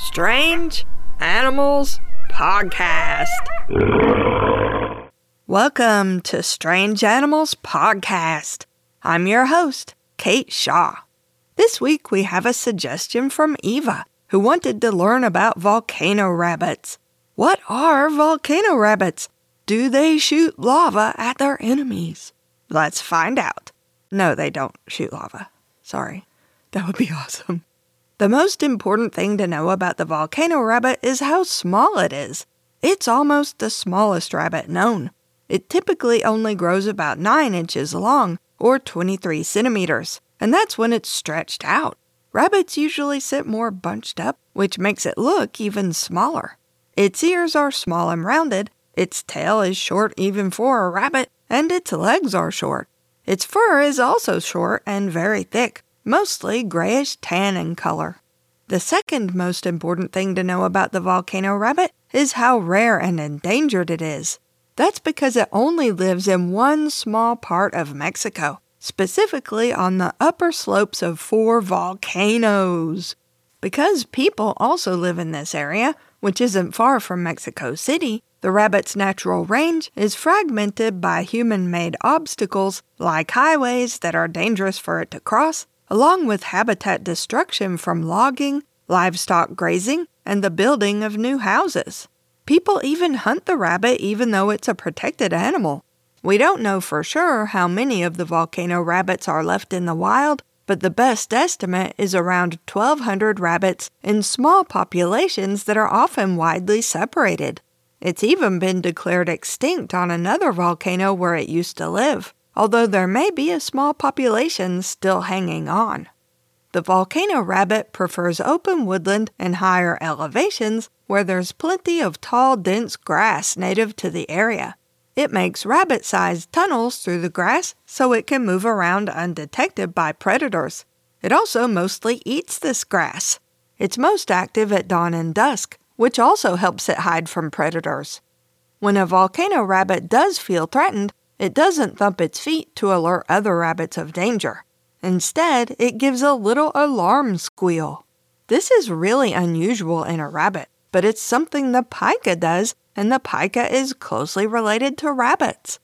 Strange Animals Podcast. Welcome to Strange Animals Podcast. I'm your host, Kate Shaw. This week we have a suggestion from Eva, who wanted to learn about volcano rabbits. What are volcano rabbits? Do they shoot lava at their enemies? Let's find out. No, they don't shoot lava. Sorry. That would be awesome. The most important thing to know about the volcano rabbit is how small it is. It's almost the smallest rabbit known. It typically only grows about 9 inches long, or 23 centimeters, and that's when it's stretched out. Rabbits usually sit more bunched up, which makes it look even smaller. Its ears are small and rounded, its tail is short even for a rabbit, and its legs are short. Its fur is also short and very thick, mostly grayish tan in color. The second most important thing to know about the volcano rabbit is how rare and endangered it is. That's because it only lives in one small part of Mexico, specifically on the upper slopes of four volcanoes. Because people also live in this area, which isn't far from Mexico City, the rabbit's natural range is fragmented by human made obstacles like highways that are dangerous for it to cross, along with habitat destruction from logging, livestock grazing, and the building of new houses. People even hunt the rabbit even though it's a protected animal. We don't know for sure how many of the volcano rabbits are left in the wild, but the best estimate is around 1,200 rabbits in small populations that are often widely separated. It's even been declared extinct on another volcano where it used to live, although there may be a small population still hanging on. The volcano rabbit prefers open woodland and higher elevations where there's plenty of tall, dense grass native to the area. It makes rabbit sized tunnels through the grass so it can move around undetected by predators. It also mostly eats this grass. It's most active at dawn and dusk, which also helps it hide from predators. When a volcano rabbit does feel threatened, it doesn't thump its feet to alert other rabbits of danger. Instead, it gives a little alarm squeal. This is really unusual in a rabbit, but it's something the pika does, and the pika is closely related to rabbits.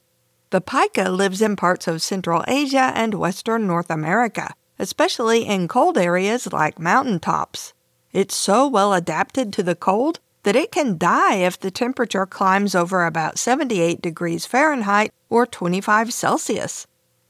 The pika lives in parts of Central Asia and Western North America, especially in cold areas like mountain tops. It's so well adapted to the cold that it can die if the temperature climbs over about 78 degrees Fahrenheit or 25 Celsius.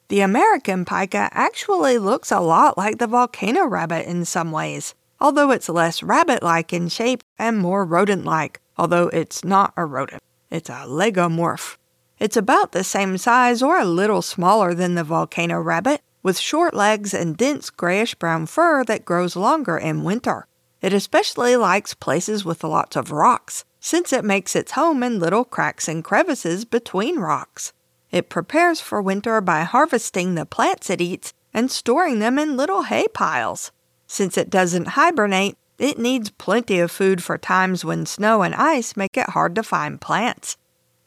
The American pika actually looks a lot like the volcano rabbit in some ways, although it's less rabbit like in shape and more rodent like, although it's not a rodent. It's a lagomorph. It's about the same size or a little smaller than the volcano rabbit, with short legs and dense grayish brown fur that grows longer in winter. It especially likes places with lots of rocks, since it makes its home in little cracks and crevices between rocks. It prepares for winter by harvesting the plants it eats and storing them in little hay piles. Since it doesn't hibernate, it needs plenty of food for times when snow and ice make it hard to find plants.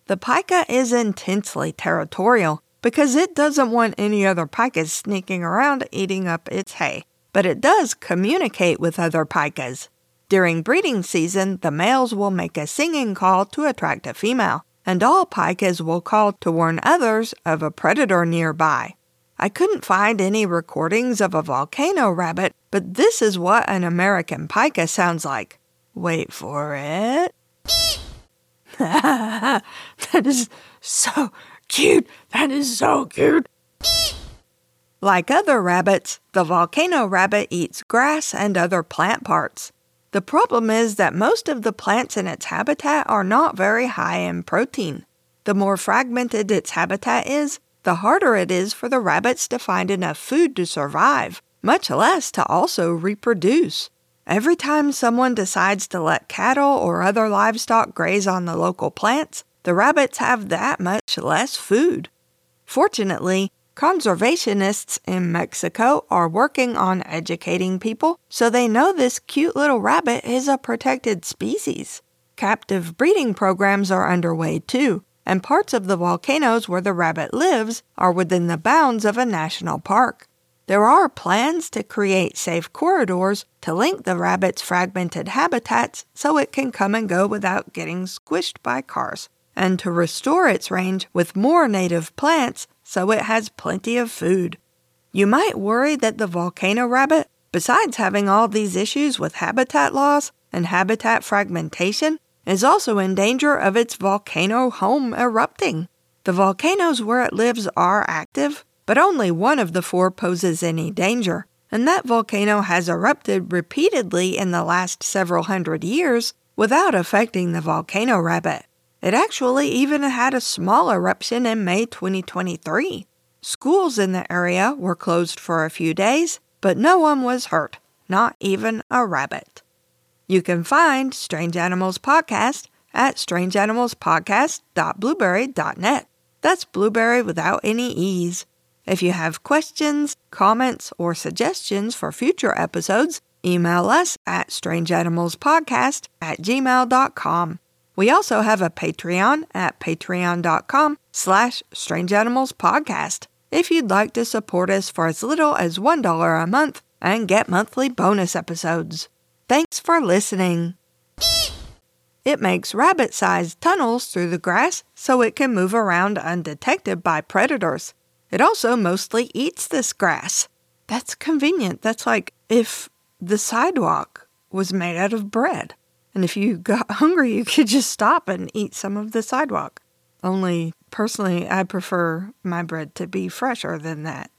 The pika is intensely territorial because it doesn't want any other pikas sneaking around eating up its hay but it does communicate with other pikas. During breeding season, the males will make a singing call to attract a female, and all pikas will call to warn others of a predator nearby. I couldn't find any recordings of a volcano rabbit, but this is what an American pika sounds like. Wait for it. that is so cute. That is so cute. Like other rabbits, the volcano rabbit eats grass and other plant parts. The problem is that most of the plants in its habitat are not very high in protein. The more fragmented its habitat is, the harder it is for the rabbits to find enough food to survive, much less to also reproduce. Every time someone decides to let cattle or other livestock graze on the local plants, the rabbits have that much less food. Fortunately, Conservationists in Mexico are working on educating people so they know this cute little rabbit is a protected species. Captive breeding programs are underway too, and parts of the volcanoes where the rabbit lives are within the bounds of a national park. There are plans to create safe corridors to link the rabbit's fragmented habitats so it can come and go without getting squished by cars, and to restore its range with more native plants so it has plenty of food. You might worry that the volcano rabbit, besides having all these issues with habitat loss and habitat fragmentation, is also in danger of its volcano home erupting. The volcanoes where it lives are active, but only one of the four poses any danger, and that volcano has erupted repeatedly in the last several hundred years without affecting the volcano rabbit. It actually even had a small eruption in May 2023. Schools in the area were closed for a few days, but no one was hurt, not even a rabbit. You can find Strange Animals Podcast at strangeanimalspodcast.blubrry.net. That's blueberry without any E's. If you have questions, comments, or suggestions for future episodes, email us at strangeanimalspodcast at gmail.com. We also have a Patreon at patreon.com slash strangeanimalspodcast if you'd like to support us for as little as $1 a month and get monthly bonus episodes. Thanks for listening. It makes rabbit sized tunnels through the grass so it can move around undetected by predators. It also mostly eats this grass. That's convenient. That's like if the sidewalk was made out of bread. And if you got hungry, you could just stop and eat some of the sidewalk. Only personally, I prefer my bread to be fresher than that.